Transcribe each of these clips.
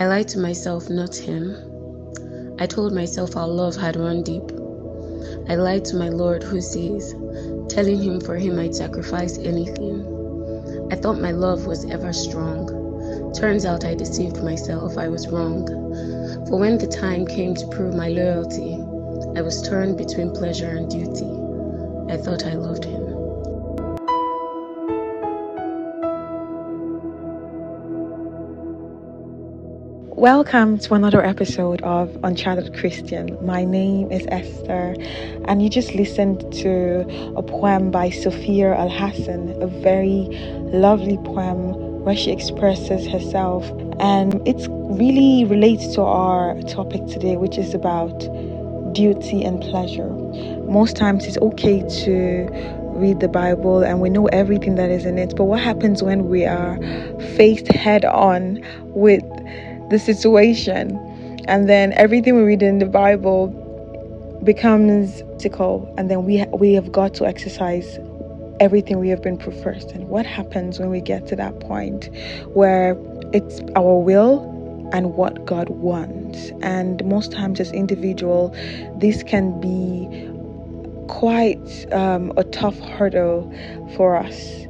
I lied to myself, not him. I told myself our love had run deep. I lied to my Lord who sees, telling him for him I'd sacrifice anything. I thought my love was ever strong. Turns out I deceived myself, I was wrong. For when the time came to prove my loyalty, I was torn between pleasure and duty. I thought I loved him. Welcome to another episode of Uncharted Christian. My name is Esther, and you just listened to a poem by Sophia Alhassan, a very lovely poem where she expresses herself, and it really relates to our topic today, which is about duty and pleasure. Most times it's okay to read the Bible and we know everything that is in it, but what happens when we are faced head on with the situation. And then everything we read in the Bible becomes tickle, and then we we have got to exercise everything we have been professed. And what happens when we get to that point where it's our will and what God wants? And most times, as individual, this can be quite um, a tough hurdle for us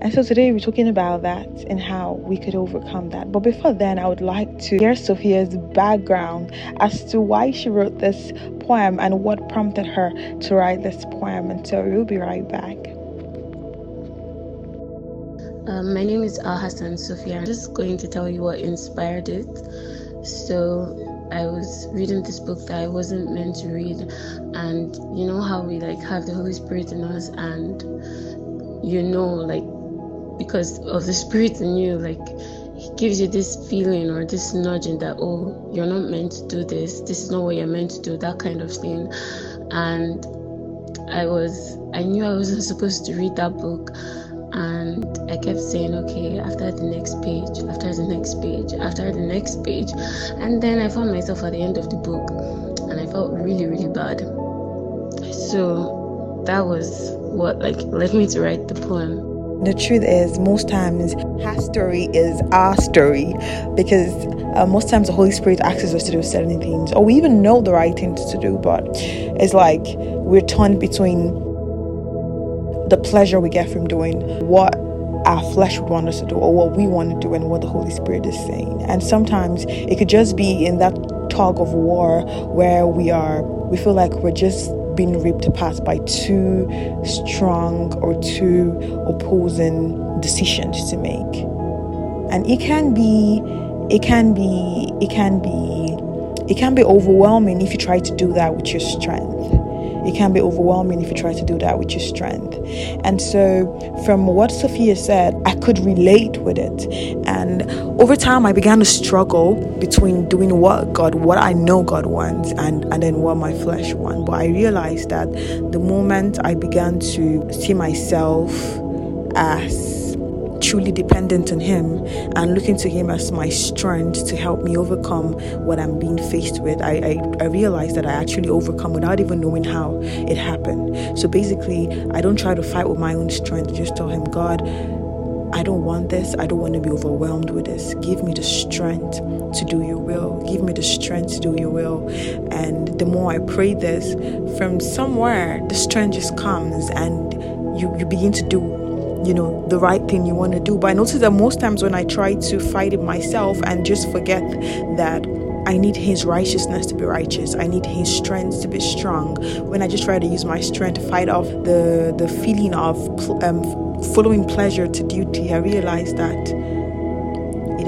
and so today we're talking about that and how we could overcome that. But before then, I would like to hear Sophia's background as to why she wrote this poem and what prompted her to write this poem. And so we'll be right back. Um, my name is Alhassan Sophia. I'm just going to tell you what inspired it. So I was reading this book that I wasn't meant to read, and you know how we like have the Holy Spirit in us, and you know, like because of the spirit in you like he gives you this feeling or this nudging that oh you're not meant to do this. This is not what you're meant to do that kind of thing. And i was i knew i wasn't supposed to read that book. And i kept saying okay after the next page after the next page after the next page. And then i found myself at the end of the book and i felt really really bad. So that was what like led me to write the poem the truth is, most times, her story is our story because uh, most times the Holy Spirit asks us to do certain things, or we even know the right things to do, but it's like we're torn between the pleasure we get from doing what our flesh would want us to do, or what we want to do, and what the Holy Spirit is saying. And sometimes it could just be in that tug of war where we are, we feel like we're just being ripped apart by two strong or two opposing decisions to make. And it can be, it can be, it can be, it can be overwhelming if you try to do that with your strength. It can be overwhelming if you try to do that with your strength. And so, from what Sophia said, I could relate with it. And over time, I began to struggle between doing what God, what I know God wants, and, and then what my flesh wants. But I realized that the moment I began to see myself as truly dependent on Him and looking to Him as my strength to help me overcome what I'm being faced with, I, I, I realized that I actually overcome without even knowing how it happened. So basically, I don't try to fight with my own strength, just tell Him, God, I don't want this. I don't want to be overwhelmed with this. Give me the strength to do your will. Give me the strength to do your will. And the more I pray this, from somewhere, the strength just comes and you, you begin to do you know the right thing you want to do but i notice that most times when i try to fight it myself and just forget that I need His righteousness to be righteous. I need His strength to be strong. When I just try to use my strength to fight off the the feeling of um, following pleasure to duty, I realize that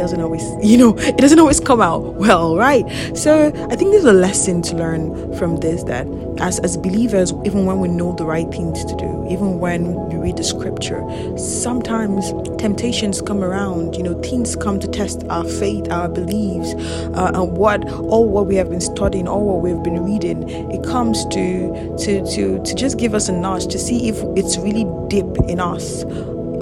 doesn't always, you know, it doesn't always come out well, right? So I think there's a lesson to learn from this that as, as believers, even when we know the right things to do, even when we read the scripture, sometimes temptations come around, you know, things come to test our faith, our beliefs, uh, and what all what we have been studying, all what we've been reading, it comes to to to to just give us a nudge to see if it's really deep in us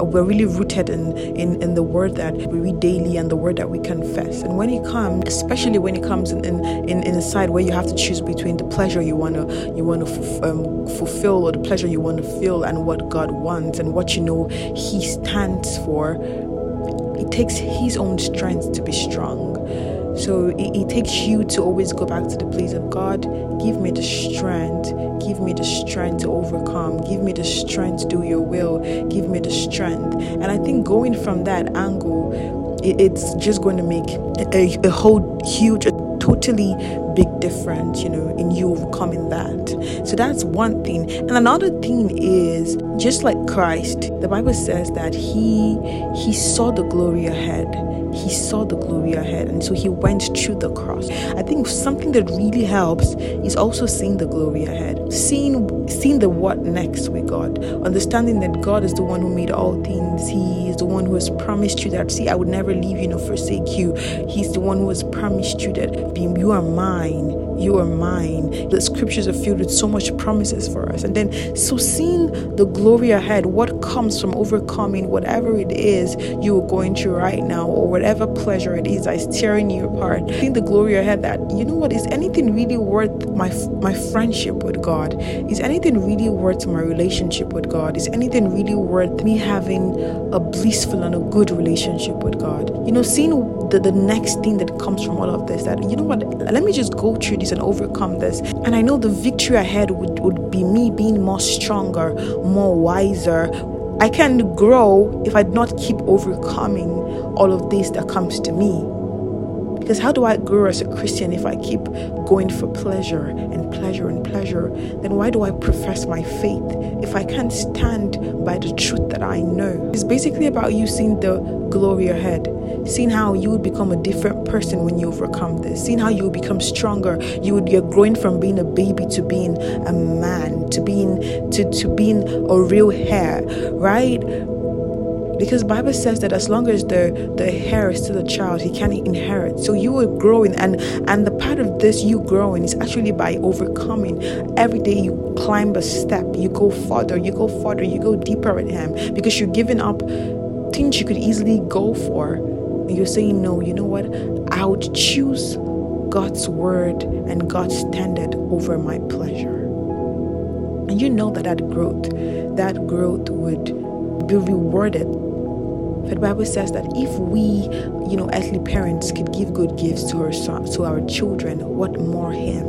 we're really rooted in, in, in the word that we read daily and the word that we confess. And when it comes, especially when it comes in, in, in a side where you have to choose between the pleasure you want to you want to um, fulfill or the pleasure you want to feel and what God wants and what you know He stands for, it takes His own strength to be strong So it, it takes you to always go back to the place of God. Give me the strength. Give me the strength to overcome. Give me the strength to do your will. Give me the strength. And I think going from that angle, it, it's just going to make a, a whole huge, totally big difference, you know, in you overcoming that. So that's one thing. And another thing is just like Christ, the Bible says that he he saw the glory ahead he saw the glory ahead and so he went through the cross i think something that really helps is also seeing the glory ahead seeing seeing the what next with god understanding that god is the one who made all things he is the one who has promised you that see i would never leave you nor forsake you he's the one who has promised you that you are mine you are mine. The scriptures are filled with so much promises for us. And then, so seeing the glory ahead, what comes from overcoming whatever it is you are going through right now, or whatever pleasure it is that is tearing you apart, seeing the glory ahead that, you know what, is anything really worth my, my friendship with God? Is anything really worth my relationship with God? Is anything really worth me having a blissful and a good relationship with God? You know, seeing the, the next thing that comes from all of this, that, you know what, let me just go through this and overcome this. And I know the victory ahead would, would be me being more stronger, more wiser. I can grow if I do not keep overcoming all of this that comes to me. Because how do I grow as a Christian if I keep going for pleasure and pleasure and pleasure? Then why do I profess my faith if I can't stand by the truth that I know? It's basically about you seeing the glory ahead seeing how you would become a different person when you overcome this, seeing how you become stronger. You would you're growing from being a baby to being a man, to being to, to being a real heir, right? Because bible says that as long as the the heir is still a child he can inherit so you are growing and and the part of this you growing is actually by overcoming every day you climb a step you go further you go further you go deeper with him because you're giving up things you could easily go for and you're saying, no, you know what? I would choose God's word and God's standard over my pleasure. And you know that that growth, that growth would be rewarded. The Bible says that if we, you know, earthly parents could give good gifts to our son, to our children, what more Him?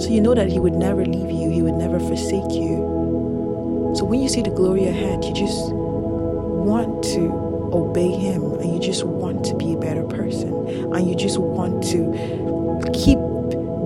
So you know that He would never leave you. He would never forsake you. So when you see the glory ahead, you just want to obey Him and you just want to be a better person and you just want to keep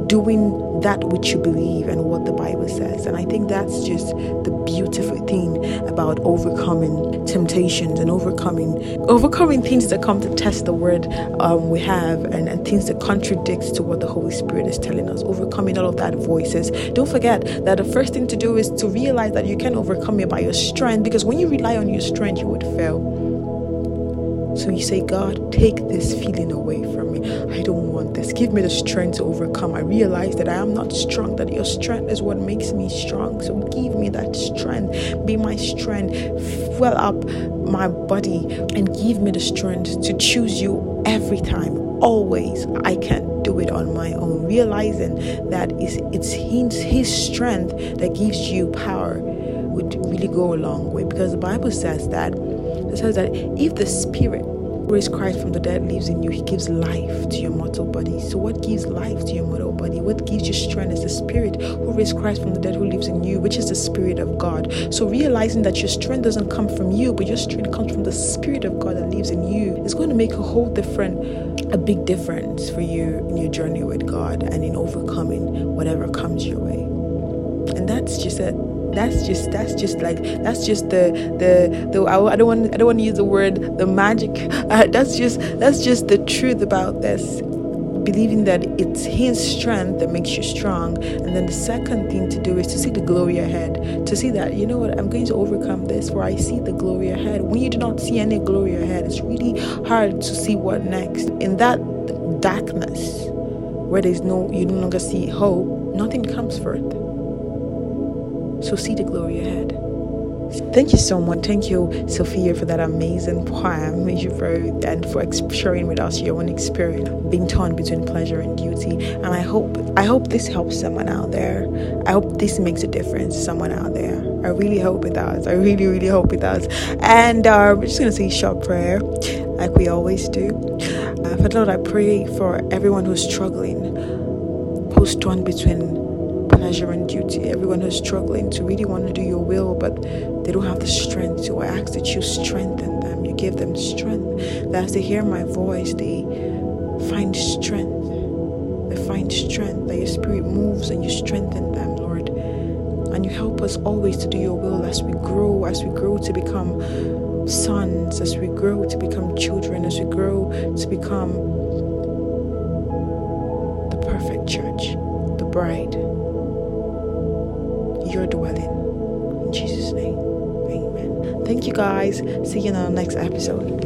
doing that which you believe and what the Bible says. And I think that's just the beautiful thing about overcoming temptations and overcoming overcoming things that come to test the word um, we have and, and things that contradicts to what the Holy Spirit is telling us. Overcoming all of that voices. Don't forget that the first thing to do is to realize that you can overcome it by your strength because when you rely on your strength, you would fail. So you say, God, take this feeling away from me. I don't want this. Give me the strength to overcome. I realize that I am not strong, that your strength is what makes me strong. So give me that strength. Be my strength. Fill up my body and give me the strength to choose you every time. Always. I can't do it on my own. Realizing that it's his, his strength that gives you power would really go a long way because the Bible says that says that if the Spirit who raised Christ from the dead lives in you, He gives life to your mortal body. So, what gives life to your mortal body? What gives you strength is the Spirit who raised Christ from the dead who lives in you, which is the Spirit of God. So, realizing that your strength doesn't come from you, but your strength comes from the Spirit of God that lives in you is going to make a whole different, a big difference for you in your journey with God and in overcoming whatever comes your way. That's just it that's just that's just like that's just the the the I, don't want I don't want to use the word the magic. Uh, that's just that's just the truth about this. Believing that it's His strength that makes you strong, and then the second thing to do is to see the glory ahead. To see that you know what I'm going to overcome this, where I see the glory ahead. When you do not see any glory ahead, it's really hard to see what next. In that darkness, where there's no you no longer see hope, nothing comes forth. So see the glory ahead. Thank you so much. Thank you, Sophia, for that amazing poem you wrote and for sharing with us your own experience being torn between pleasure and duty. And I hope I hope this helps someone out there. I hope this makes a difference to someone out there. I really hope it does. I really, really hope it does. And uh, we're just to say short prayer, like we always do. Uh, Father Lord, I pray for everyone who's struggling, who's torn between pleasure and duty, everyone who's struggling to really want to do your will, but they don't have the strength to. I ask that you strengthen them, you give them strength. That as they hear my voice, they find strength. They find strength, that your spirit moves and you strengthen them, Lord. And you help us always to do your will as we grow, as we grow to become sons, as we grow to become children, as we grow to become the perfect church, the bride, Thank you guys. See you in our next episode.